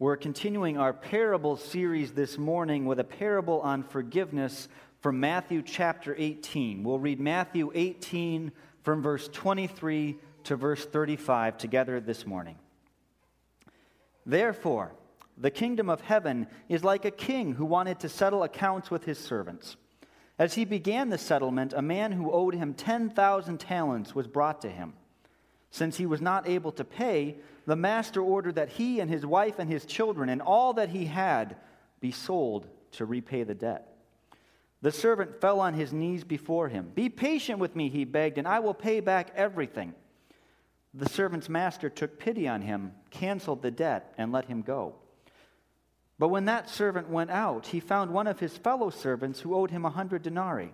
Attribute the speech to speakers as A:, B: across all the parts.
A: We're continuing our parable series this morning with a parable on forgiveness from Matthew chapter 18. We'll read Matthew 18 from verse 23 to verse 35 together this morning. Therefore, the kingdom of heaven is like a king who wanted to settle accounts with his servants. As he began the settlement, a man who owed him 10,000 talents was brought to him. Since he was not able to pay, the master ordered that he and his wife and his children and all that he had be sold to repay the debt. The servant fell on his knees before him. Be patient with me, he begged, and I will pay back everything. The servant's master took pity on him, canceled the debt, and let him go. But when that servant went out, he found one of his fellow servants who owed him a hundred denarii.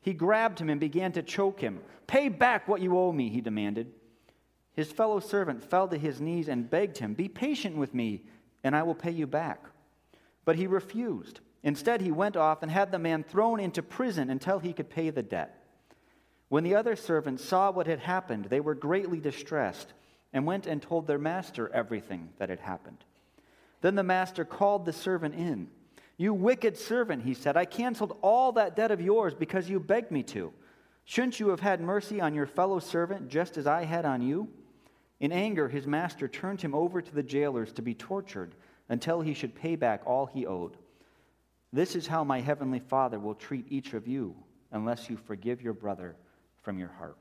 A: He grabbed him and began to choke him. Pay back what you owe me, he demanded. His fellow servant fell to his knees and begged him, Be patient with me, and I will pay you back. But he refused. Instead, he went off and had the man thrown into prison until he could pay the debt. When the other servants saw what had happened, they were greatly distressed and went and told their master everything that had happened. Then the master called the servant in. You wicked servant, he said, I canceled all that debt of yours because you begged me to. Shouldn't you have had mercy on your fellow servant just as I had on you? In anger, his master turned him over to the jailers to be tortured until he should pay back all he owed. This is how my heavenly Father will treat each of you unless you forgive your brother from your heart.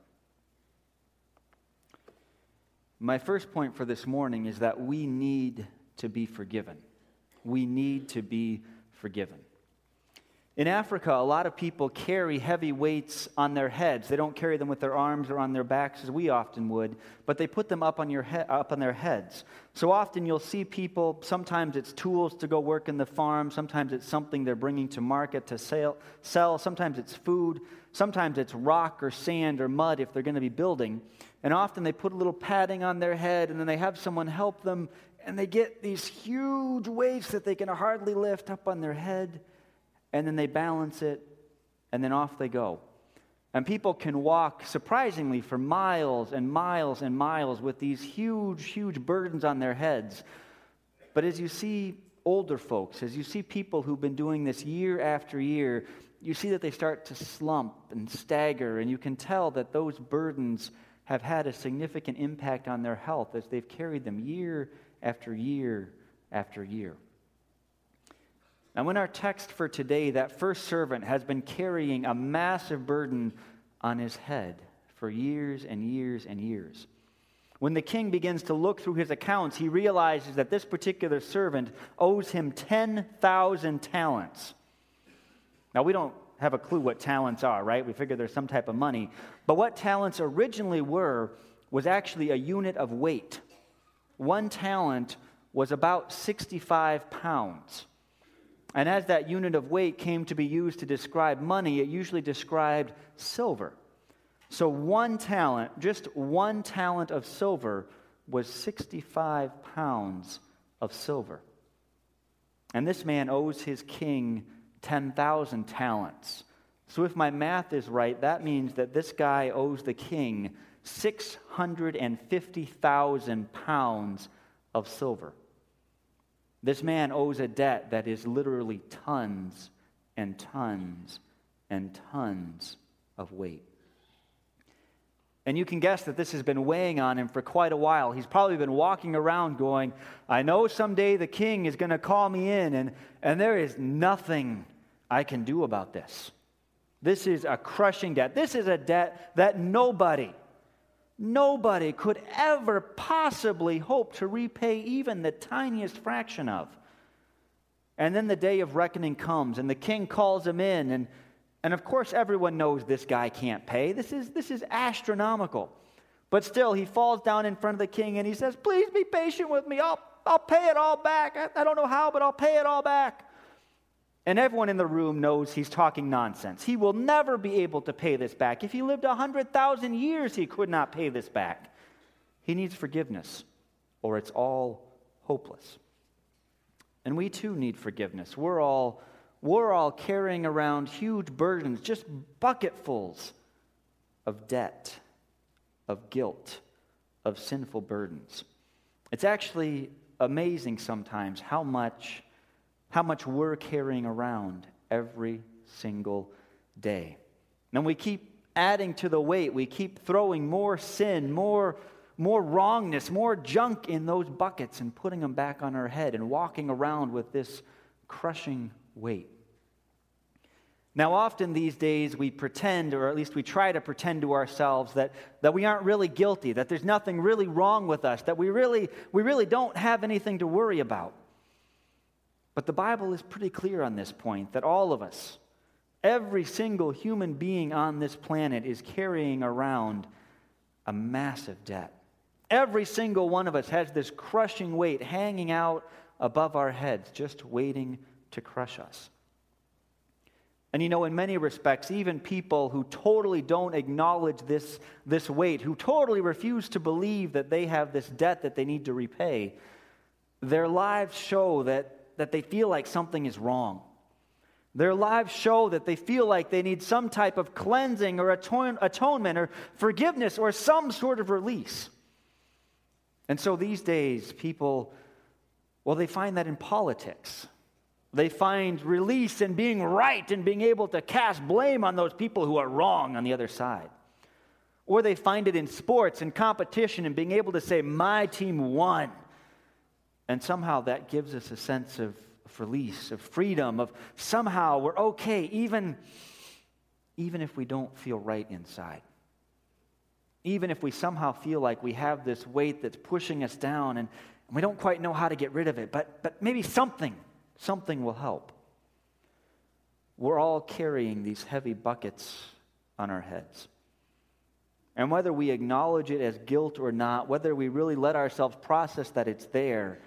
A: My first point for this morning is that we need to be forgiven. We need to be forgiven. In Africa, a lot of people carry heavy weights on their heads. They don't carry them with their arms or on their backs as we often would, but they put them up on, your he- up on their heads. So often you'll see people, sometimes it's tools to go work in the farm, sometimes it's something they're bringing to market to sell, sell. sometimes it's food, sometimes it's rock or sand or mud if they're going to be building. And often they put a little padding on their head and then they have someone help them, and they get these huge weights that they can hardly lift up on their head and then they balance it, and then off they go. And people can walk surprisingly for miles and miles and miles with these huge, huge burdens on their heads. But as you see older folks, as you see people who've been doing this year after year, you see that they start to slump and stagger, and you can tell that those burdens have had a significant impact on their health as they've carried them year after year after year. Now, in our text for today, that first servant has been carrying a massive burden on his head for years and years and years. When the king begins to look through his accounts, he realizes that this particular servant owes him 10,000 talents. Now, we don't have a clue what talents are, right? We figure there's some type of money. But what talents originally were was actually a unit of weight. One talent was about 65 pounds. And as that unit of weight came to be used to describe money, it usually described silver. So one talent, just one talent of silver, was 65 pounds of silver. And this man owes his king 10,000 talents. So if my math is right, that means that this guy owes the king 650,000 pounds of silver. This man owes a debt that is literally tons and tons and tons of weight. And you can guess that this has been weighing on him for quite a while. He's probably been walking around going, I know someday the king is going to call me in, and, and there is nothing I can do about this. This is a crushing debt. This is a debt that nobody, nobody could ever possibly hope to repay even the tiniest fraction of. And then the day of reckoning comes, and the king calls him in, and, and of course, everyone knows this guy can't pay. This is, this is astronomical. But still, he falls down in front of the king and he says, Please be patient with me. I'll, I'll pay it all back. I, I don't know how, but I'll pay it all back. And everyone in the room knows he's talking nonsense. He will never be able to pay this back. If he lived 100,000 years, he could not pay this back. He needs forgiveness, or it's all hopeless. And we too need forgiveness. We're all, we're all carrying around huge burdens, just bucketfuls of debt, of guilt, of sinful burdens. It's actually amazing sometimes how much, how much we're carrying around every single day. And we keep adding to the weight. We keep throwing more sin, more, more wrongness, more junk in those buckets and putting them back on our head and walking around with this crushing weight. Now, often these days we pretend, or at least we try to pretend to ourselves, that, that we aren't really guilty, that there's nothing really wrong with us, that we really, we really don't have anything to worry about. But the Bible is pretty clear on this point that all of us, every single human being on this planet, is carrying around a massive debt. Every single one of us has this crushing weight hanging out above our heads, just waiting to crush us. And you know, in many respects, even people who totally don't acknowledge this, this weight, who totally refuse to believe that they have this debt that they need to repay, their lives show that, that they feel like something is wrong. Their lives show that they feel like they need some type of cleansing or atone, atonement or forgiveness or some sort of release. And so these days, people, well, they find that in politics. They find release in being right and being able to cast blame on those people who are wrong on the other side. Or they find it in sports and competition and being able to say, My team won. And somehow that gives us a sense of, release, of freedom, of somehow we're okay, even, even if we don't feel right inside. Even if we somehow feel like we have this weight that's pushing us down and, and we don't quite know how to get rid of it, but, but maybe something Something will help. We're all carrying these heavy buckets on our heads. And whether we acknowledge it as guilt or not, whether we really let ourselves process that it's there,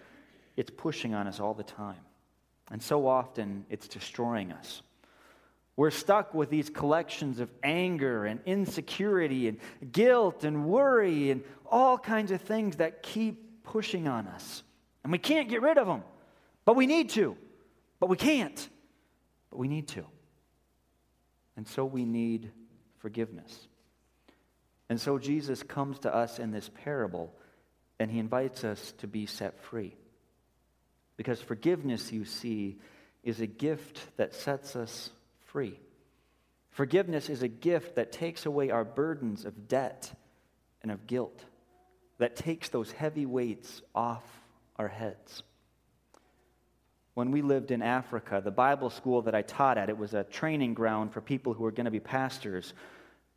A: it's pushing on us all the time. And so often, it's destroying us. We're stuck with these collections of anger and insecurity and guilt and worry and all kinds of things that keep pushing on us. And we can't get rid of them. But we need to. But we can't. But we need to. And so we need forgiveness. And so Jesus comes to us in this parable and he invites us to be set free. Because forgiveness, you see, is a gift that sets us free. Forgiveness is a gift that takes away our burdens of debt and of guilt, that takes those heavy weights off our heads when we lived in Africa, the Bible school that I taught at, it was a training ground for people who were going to be pastors.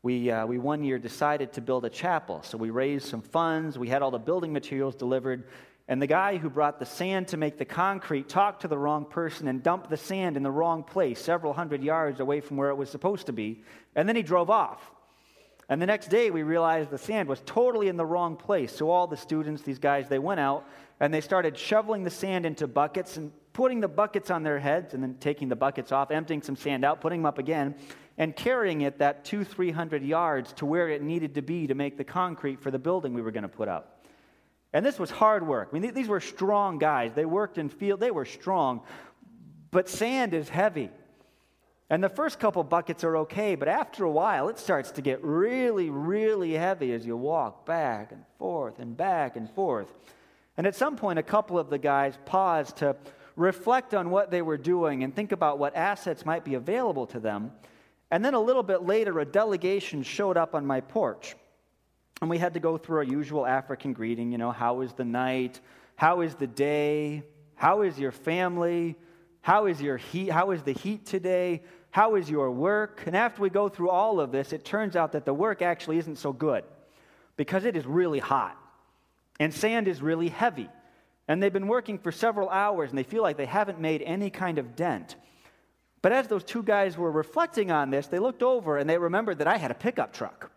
A: We, uh, we one year decided to build a chapel. So we raised some funds, we had all the building materials delivered, and the guy who brought the sand to make the concrete talked to the wrong person and dumped the sand in the wrong place, several hundred yards away from where it was supposed to be. And then he drove off. And the next day, we realized the sand was totally in the wrong place. So all the students, these guys, they went out and they started shoveling the sand into buckets and putting the buckets on their heads and then taking the buckets off, emptying some sand out, putting them up again, and carrying it that two, three hundred yards to where it needed to be to make the concrete for the building we were going to put up. And this was hard work. I mean, these were strong guys. They worked in field, they were strong. But sand is heavy. And the first couple buckets are okay, but after a while, it starts to get really, really heavy as you walk back and forth and back and forth. And at some point, a couple of the guys paused to reflect on what they were doing and think about what assets might be available to them. And then a little bit later, a delegation showed up on my porch. And we had to go through our usual African greeting, you know, how is the night? How is the day? How is your family? How is your heat? How is the heat today? How is your work? And after we go through all of this, it turns out that the work actually isn't so good because it is really hot and sand is really heavy. And they've been working for several hours and they feel like they haven't made any kind of dent. But as those two guys were reflecting on this, they looked over and they remembered that I had a pickup truck.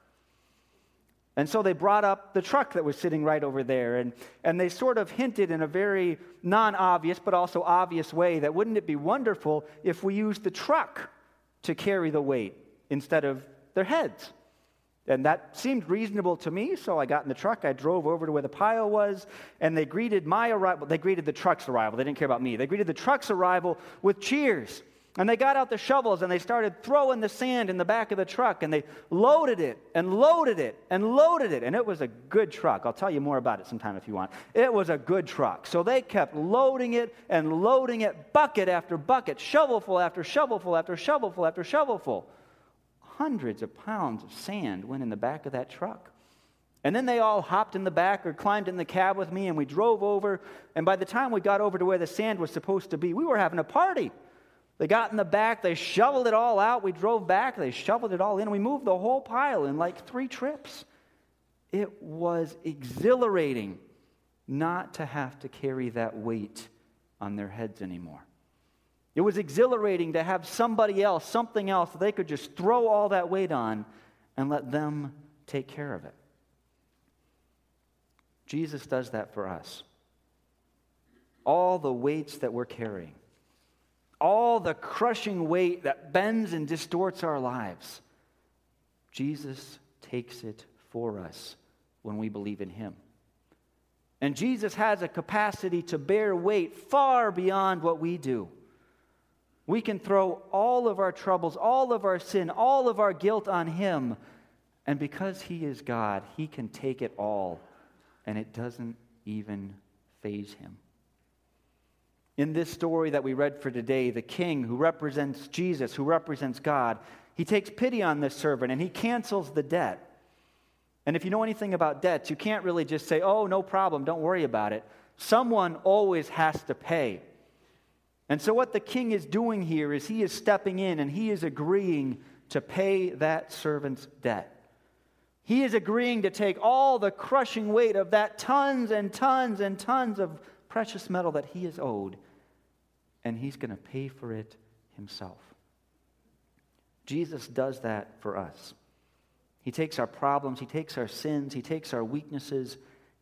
A: And so they brought up the truck that was sitting right over there. And, and they sort of hinted in a very non obvious, but also obvious way that wouldn't it be wonderful if we used the truck to carry the weight instead of their heads? And that seemed reasonable to me, so I got in the truck. I drove over to where the pile was, and they greeted my arrival. They greeted the truck's arrival. They didn't care about me. They greeted the truck's arrival with cheers And they got out the shovels and they started throwing the sand in the back of the truck and they loaded it and loaded it and loaded it. And it was a good truck. I'll tell you more about it sometime if you want. It was a good truck. So they kept loading it and loading it, bucket after bucket, shovelful after shovelful after shovelful after shovelful. Hundreds of pounds of sand went in the back of that truck. And then they all hopped in the back or climbed in the cab with me and we drove over. And by the time we got over to where the sand was supposed to be, we were having a party. They got in the back, they shoveled it all out. We drove back, they shoveled it all in. We moved the whole pile in like three trips. It was exhilarating not to have to carry that weight on their heads anymore. It was exhilarating to have somebody else, something else that they could just throw all that weight on and let them take care of it. Jesus does that for us. All the weights that we're carrying, all the crushing weight that bends and distorts our lives, Jesus takes it for us when we believe in Him. And Jesus has a capacity to bear weight far beyond what we do. We can throw all of our troubles, all of our sin, all of our guilt on Him. And because He is God, He can take it all, and it doesn't even faze Him. In this story that we read for today, the king who represents Jesus, who represents God, he takes pity on this servant and he cancels the debt. And if you know anything about debts, you can't really just say, oh, no problem, don't worry about it. Someone always has to pay. And so, what the king is doing here is he is stepping in and he is agreeing to pay that servant's debt. He is agreeing to take all the crushing weight of that tons and tons and tons of precious metal that he is owed and he's going to pay for it himself. Jesus does that for us. He takes our problems, he takes our sins, he takes our weaknesses,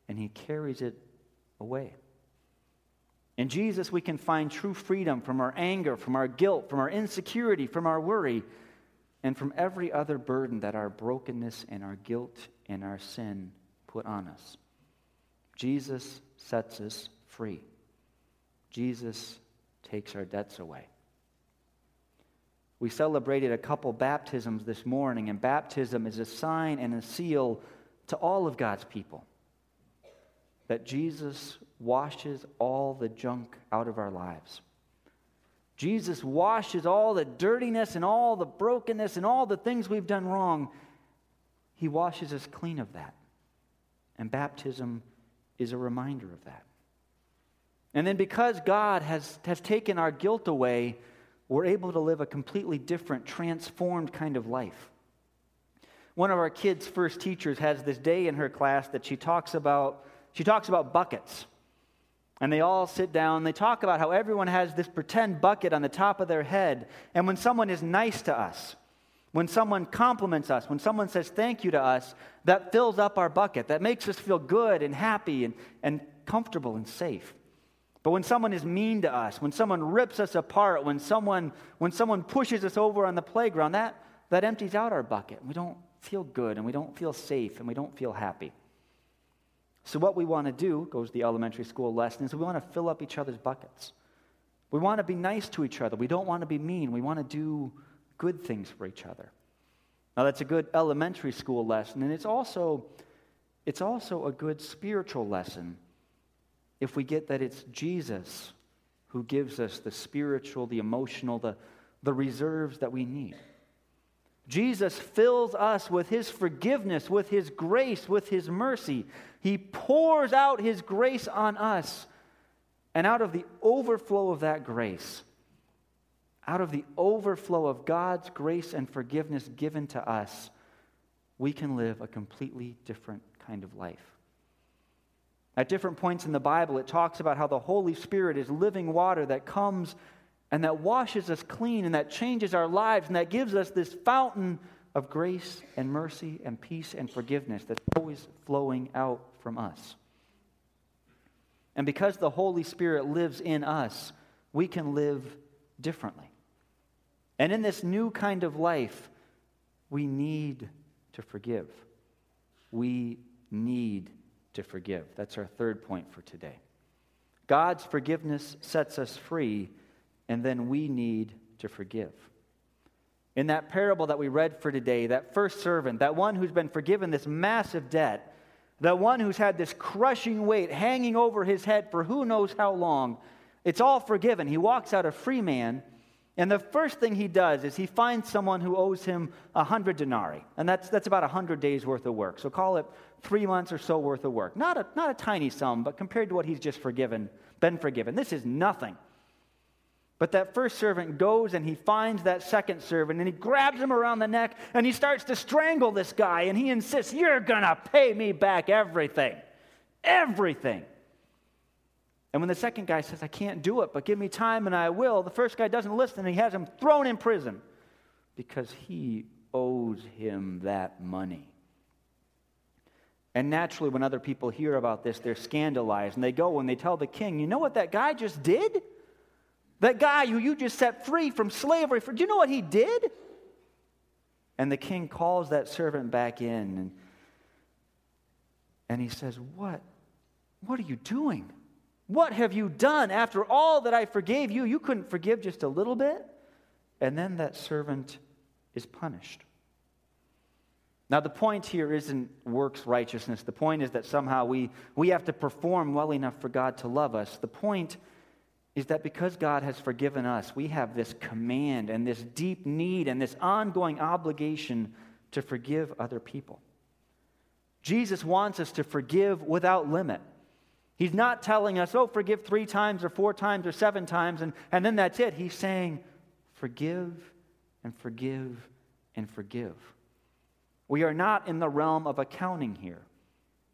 A: and he carries it away. In Jesus, we can find true freedom from our anger, from our guilt, from our insecurity, from our worry, and from every other burden that our brokenness and our guilt and our sin put on us. Jesus sets us free. Jesus takes our debts away. We celebrated a couple baptisms this morning, and baptism is a sign and a seal to all of God's people that Jesus washes all the junk out of our lives. Jesus washes all the dirtiness and all the brokenness and all the things we've done wrong. He washes us clean of that. And baptism is a reminder of that. And then because God has, has taken our guilt away, we're able to live a completely different, transformed kind of life. One of our kids' first teachers has this day in her class that she talks about, she talks about buckets. And they all sit down, they talk about how everyone has this pretend bucket on the top of their head. And when someone is nice to us, when someone compliments us, when someone says thank you to us, that fills up our bucket. That makes us feel good and happy and, and comfortable and safe. But when someone is mean to us, when someone rips us apart, when someone, when someone pushes us over on the playground, that, that empties out our bucket. We don't feel good and we don't feel safe and we don't feel happy. So, what we want to do, goes the elementary school lesson, is we want to fill up each other's buckets. We want to be nice to each other. We don't want to be mean. We want to do good things for each other. Now, that's a good elementary school lesson, and it's also, it's also a good spiritual lesson if we get that it's Jesus who gives us the spiritual, the emotional, the, the reserves that we need. Jesus fills us with his forgiveness, with his grace, with his mercy. He pours out his grace on us. And out of the overflow of that grace, out of the overflow of God's grace and forgiveness given to us, we can live a completely different kind of life. At different points in the Bible, it talks about how the Holy Spirit is living water that comes and that washes us clean and that changes our lives and that gives us this fountain of grace and mercy and peace and forgiveness that's always flowing out from us. And because the Holy Spirit lives in us, we can live differently. And in this new kind of life, we need to forgive. We need to forgive. That's our third point for today. God's forgiveness sets us free, and then we need to forgive. In that parable that we read for today, that first servant, that one who's been forgiven this massive debt, the one who's had this crushing weight hanging over his head for who knows how long, it's all forgiven. He walks out a free man, and the first thing he does is he finds someone who owes him a hundred denarii, and that's, that's about a hundred days worth of work. So call it three months or so worth of work. Not a, not a tiny sum, but compared to what he's just forgiven, been forgiven, this is nothing. But that first servant goes and he finds that second servant and he grabs him around the neck and he starts to strangle this guy and he insists, You're going to pay me back everything. Everything. And when the second guy says, I can't do it, but give me time and I will, the first guy doesn't listen and he has him thrown in prison because he owes him that money. And naturally, when other people hear about this, they're scandalized and they go and they tell the king, You know what that guy just did? That guy who you just set free from slavery, for, do you know what he did? And the king calls that servant back in and, and he says, What? What are you doing? What have you done? After all that I forgave you, you couldn't forgive just a little bit? And then that servant is punished. Now, the point here isn't works righteousness. The point is that somehow we, we have to perform well enough for God to love us. The point is that because God has forgiven us, we have this command and this deep need and this ongoing obligation to forgive other people. Jesus wants us to forgive without limit. He's not telling us, oh, forgive three times or four times or seven times, and, and then that's it. He's saying, forgive and forgive and forgive. We are not in the realm of accounting here.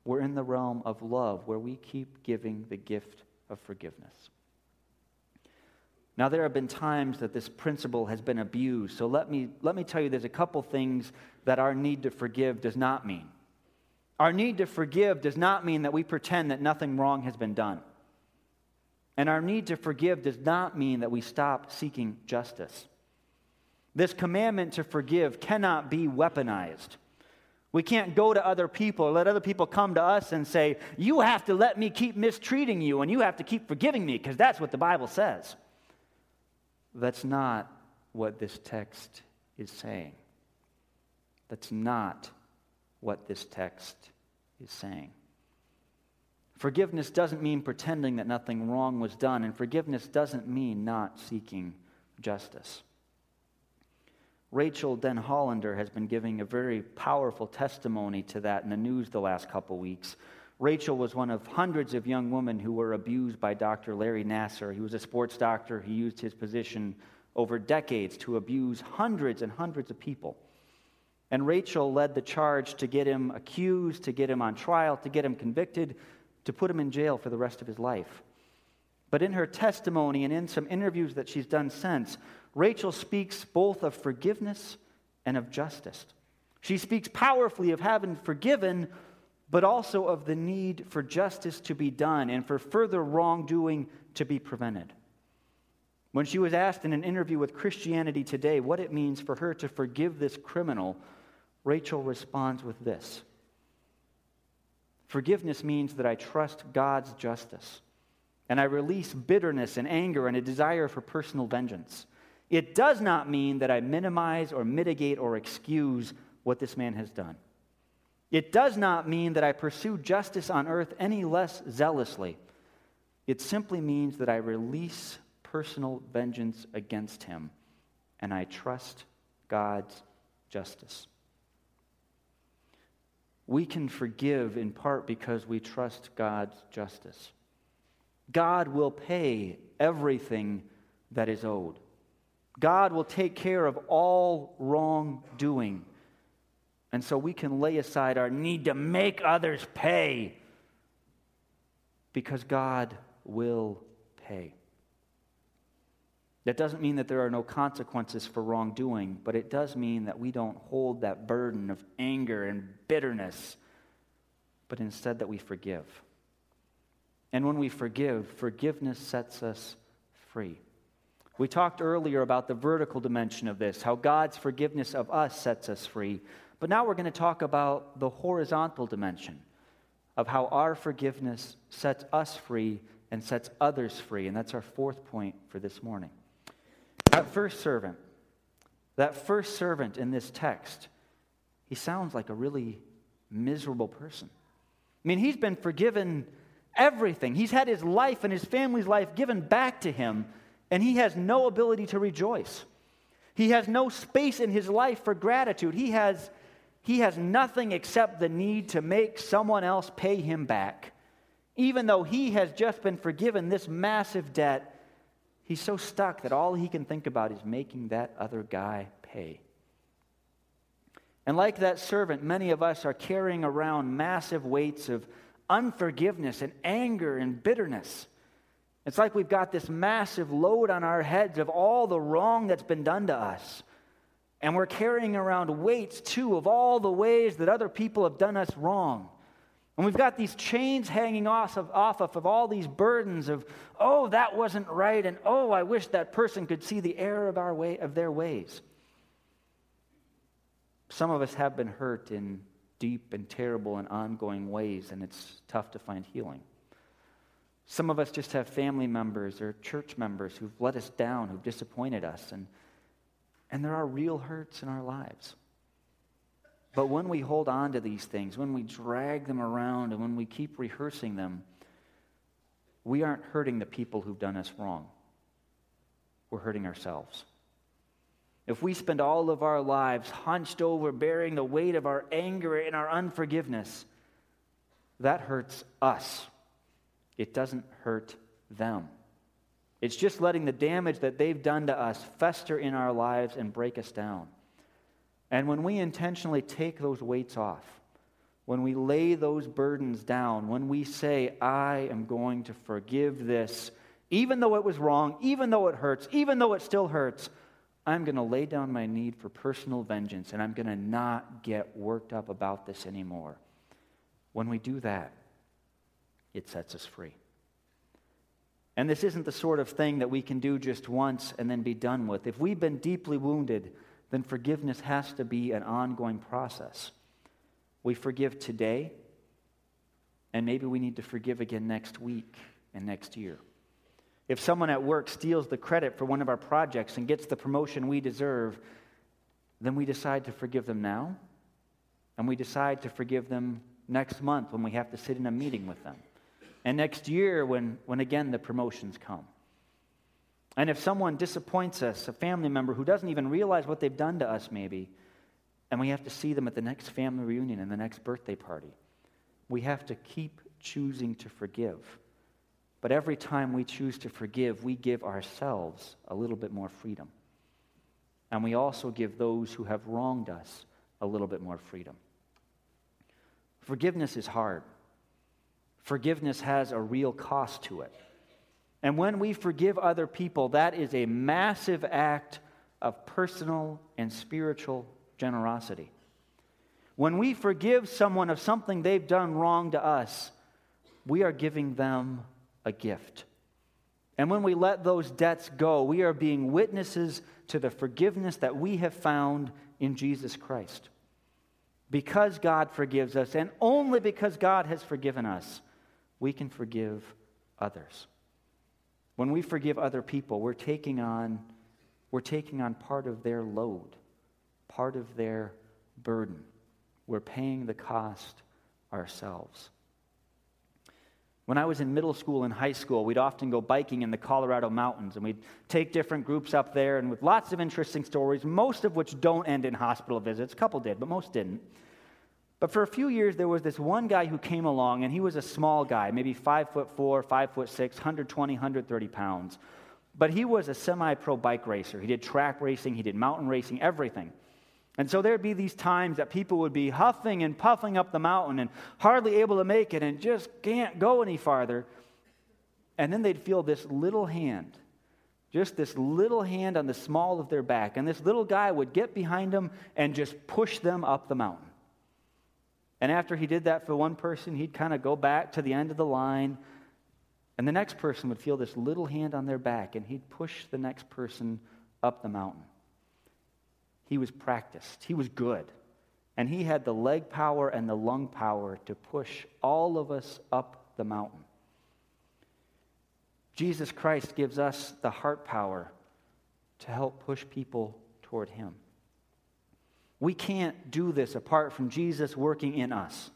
A: We're in the realm of love, where we keep giving the gift of forgiveness. Now, there have been times that this principle has been abused. So let me, let me tell you there's a couple things that our need to forgive does not mean. Our need to forgive does not mean that we pretend that nothing wrong has been done. And our need to forgive does not mean that we stop seeking justice. This commandment to forgive cannot be weaponized. We can't go to other people or let other people come to us and say, You have to let me keep mistreating you and you have to keep forgiving me because that's what the Bible says. That's not what this text is saying. That's not what this text is saying. Forgiveness doesn't mean pretending that nothing wrong was done, and forgiveness doesn't mean not seeking justice. Rachael Denhollander has been giving a very powerful testimony to that in the news the last couple weeks. Rachael was one of hundreds of young women who were abused by Dr. Larry Nassar. He was a sports doctor. He used his position over decades to abuse hundreds and hundreds of people. And Rachael led the charge to get him accused, to get him on trial, to get him convicted, to put him in jail for the rest of his life. But in her testimony and in some interviews that she's done since, Rachael speaks both of forgiveness and of justice. She speaks powerfully of having forgiven but also of the need for justice to be done and for further wrongdoing to be prevented. When she was asked in an interview with Christianity Today what it means for her to forgive this criminal, Rachael responds with this Forgiveness means that I trust God's justice and I release bitterness and anger and a desire for personal vengeance. It does not mean that I minimize or mitigate or excuse what this man has done. It does not mean that I pursue justice on earth any less zealously. It simply means that I release personal vengeance against him and I trust God's justice. We can forgive in part because we trust God's justice. God will pay everything that is owed. God will take care of all wrongdoing and so we can lay aside our need to make others pay because God will pay. That doesn't mean that there are no consequences for wrongdoing, but it does mean that we don't hold that burden of anger and bitterness, but instead that we forgive. And when we forgive, forgiveness sets us free. We talked earlier about the vertical dimension of this, how God's forgiveness of us sets us free. But now we're going to talk about the horizontal dimension of how our forgiveness sets us free and sets others free. And that's our fourth point for this morning. That first servant, that first servant in this text, he sounds like a really miserable person. I mean, he's been forgiven everything. He's had his life and his family's life given back to him, and he has no ability to rejoice. He has no space in his life for gratitude. He has, he has nothing except the need to make someone else pay him back. Even though he has just been forgiven this massive debt, he's so stuck that all he can think about is making that other guy pay. And like that servant, many of us are carrying around massive weights of unforgiveness and anger and bitterness. It's like we've got this massive load on our heads of all the wrong that's been done to us. And we're carrying around weights, too, of all the ways that other people have done us wrong. And we've got these chains hanging off of, off of, all these burdens of, oh, that wasn't right, and oh, I wish that person could see the error of, our way, of their ways. Some of us have been hurt in deep and terrible and ongoing ways, and it's tough to find healing. Some of us just have family members or church members who've let us down, who've disappointed us, and, and there are real hurts in our lives. But when we hold on to these things, when we drag them around, and when we keep rehearsing them, we aren't hurting the people who've done us wrong. We're hurting ourselves. If we spend all of our lives hunched over, bearing the weight of our anger and our unforgiveness, that hurts us. It doesn't hurt them. It's just letting the damage that they've done to us fester in our lives and break us down. And when we intentionally take those weights off, when we lay those burdens down, when we say, I am going to forgive this, even though it was wrong, even though it hurts, even though it still hurts, I'm going to lay down my need for personal vengeance and I'm going to not get worked up about this anymore. When we do that, it sets us free. And this isn't the sort of thing that we can do just once and then be done with. If we've been deeply wounded, then forgiveness has to be an ongoing process. We forgive today, and maybe we need to forgive again next week and next year. If someone at work steals the credit for one of our projects and gets the promotion we deserve, then we decide to forgive them now, and we decide to forgive them next month when we have to sit in a meeting with them, and next year when, when again the promotions come. And if someone disappoints us, a family member who doesn't even realize what they've done to us, maybe, and we have to see them at the next family reunion and the next birthday party, we have to keep choosing to forgive but every time we choose to forgive, we give ourselves a little bit more freedom. And we also give those who have wronged us a little bit more freedom. Forgiveness is hard. Forgiveness has a real cost to it. And when we forgive other people, that is a massive act of personal and spiritual generosity. When we forgive someone of something they've done wrong to us, we are giving them a gift. And when we let those debts go, we are being witnesses to the forgiveness that we have found in Jesus Christ. Because God forgives us, and only because God has forgiven us, we can forgive others. When we forgive other people, we're taking on, we're taking on part of their load, part of their burden. We're paying the cost ourselves. When I was in middle school and high school, we'd often go biking in the Colorado mountains, and we'd take different groups up there, and with lots of interesting stories, most of which don't end in hospital visits. A couple did, but most didn't. But for a few years, there was this one guy who came along, and he was a small guy, maybe five foot four, five foot six, 120, 130 pounds. But he was a semi pro bike racer. He did track racing, he did mountain racing, everything. And so there'd be these times that people would be huffing and puffing up the mountain and hardly able to make it and just can't go any farther. And then they'd feel this little hand, just this little hand on the small of their back. And this little guy would get behind them and just push them up the mountain. And after he did that for one person, he'd kind of go back to the end of the line. And the next person would feel this little hand on their back and he'd push the next person up the mountain. He was practiced, he was good. And he had the leg power and the lung power to push all of us up the mountain. Jesus Christ gives us the heart power to help push people toward Him. We can't do this apart from Jesus working in us.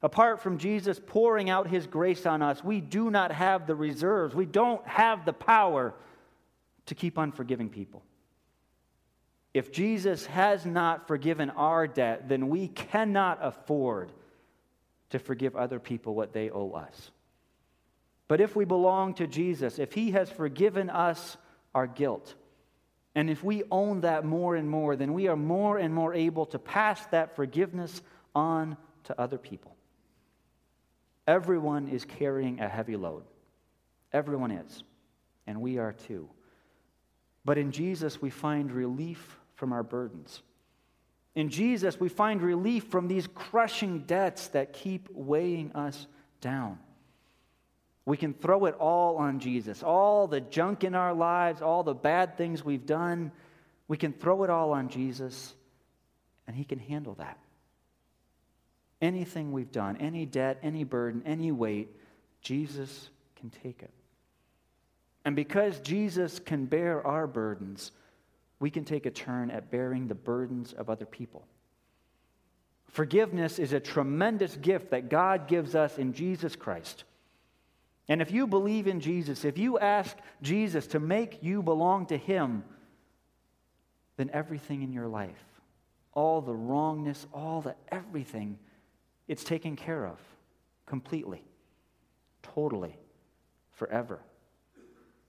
A: Apart from Jesus pouring out his grace on us, we do not have the reserves. We don't have the power to keep unforgiving people. If Jesus has not forgiven our debt, then we cannot afford to forgive other people what they owe us. But if we belong to Jesus, if he has forgiven us our guilt, and if we own that more and more, then we are more and more able to pass that forgiveness on to other people. Everyone is carrying a heavy load. Everyone is. And we are too. But in Jesus, we find relief from our burdens. In Jesus, we find relief from these crushing debts that keep weighing us down. We can throw it all on Jesus. All the junk in our lives, all the bad things we've done, we can throw it all on Jesus, and He can handle that. Anything we've done, any debt, any burden, any weight, Jesus can take it. And because Jesus can bear our burdens, we can take a turn at bearing the burdens of other people. Forgiveness is a tremendous gift that God gives us in Jesus Christ. And if you believe in Jesus, if you ask Jesus to make you belong to Him, then everything in your life, all the wrongness, all the everything, it's taken care of completely, totally, forever.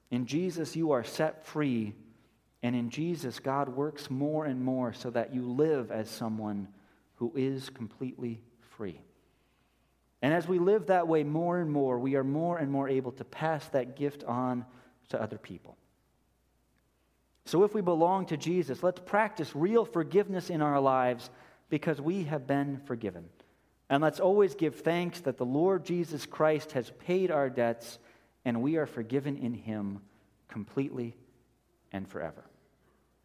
A: In Jesus, you are set free, and in Jesus, God works more and more so that you live as someone who is completely free. And as we live that way more and more, we are more and more able to pass that gift on to other people. So if we belong to Jesus, let's practice real forgiveness in our lives because we have been forgiven. And let's always give thanks that the Lord Jesus Christ has paid our debts and we are forgiven in him completely and forever.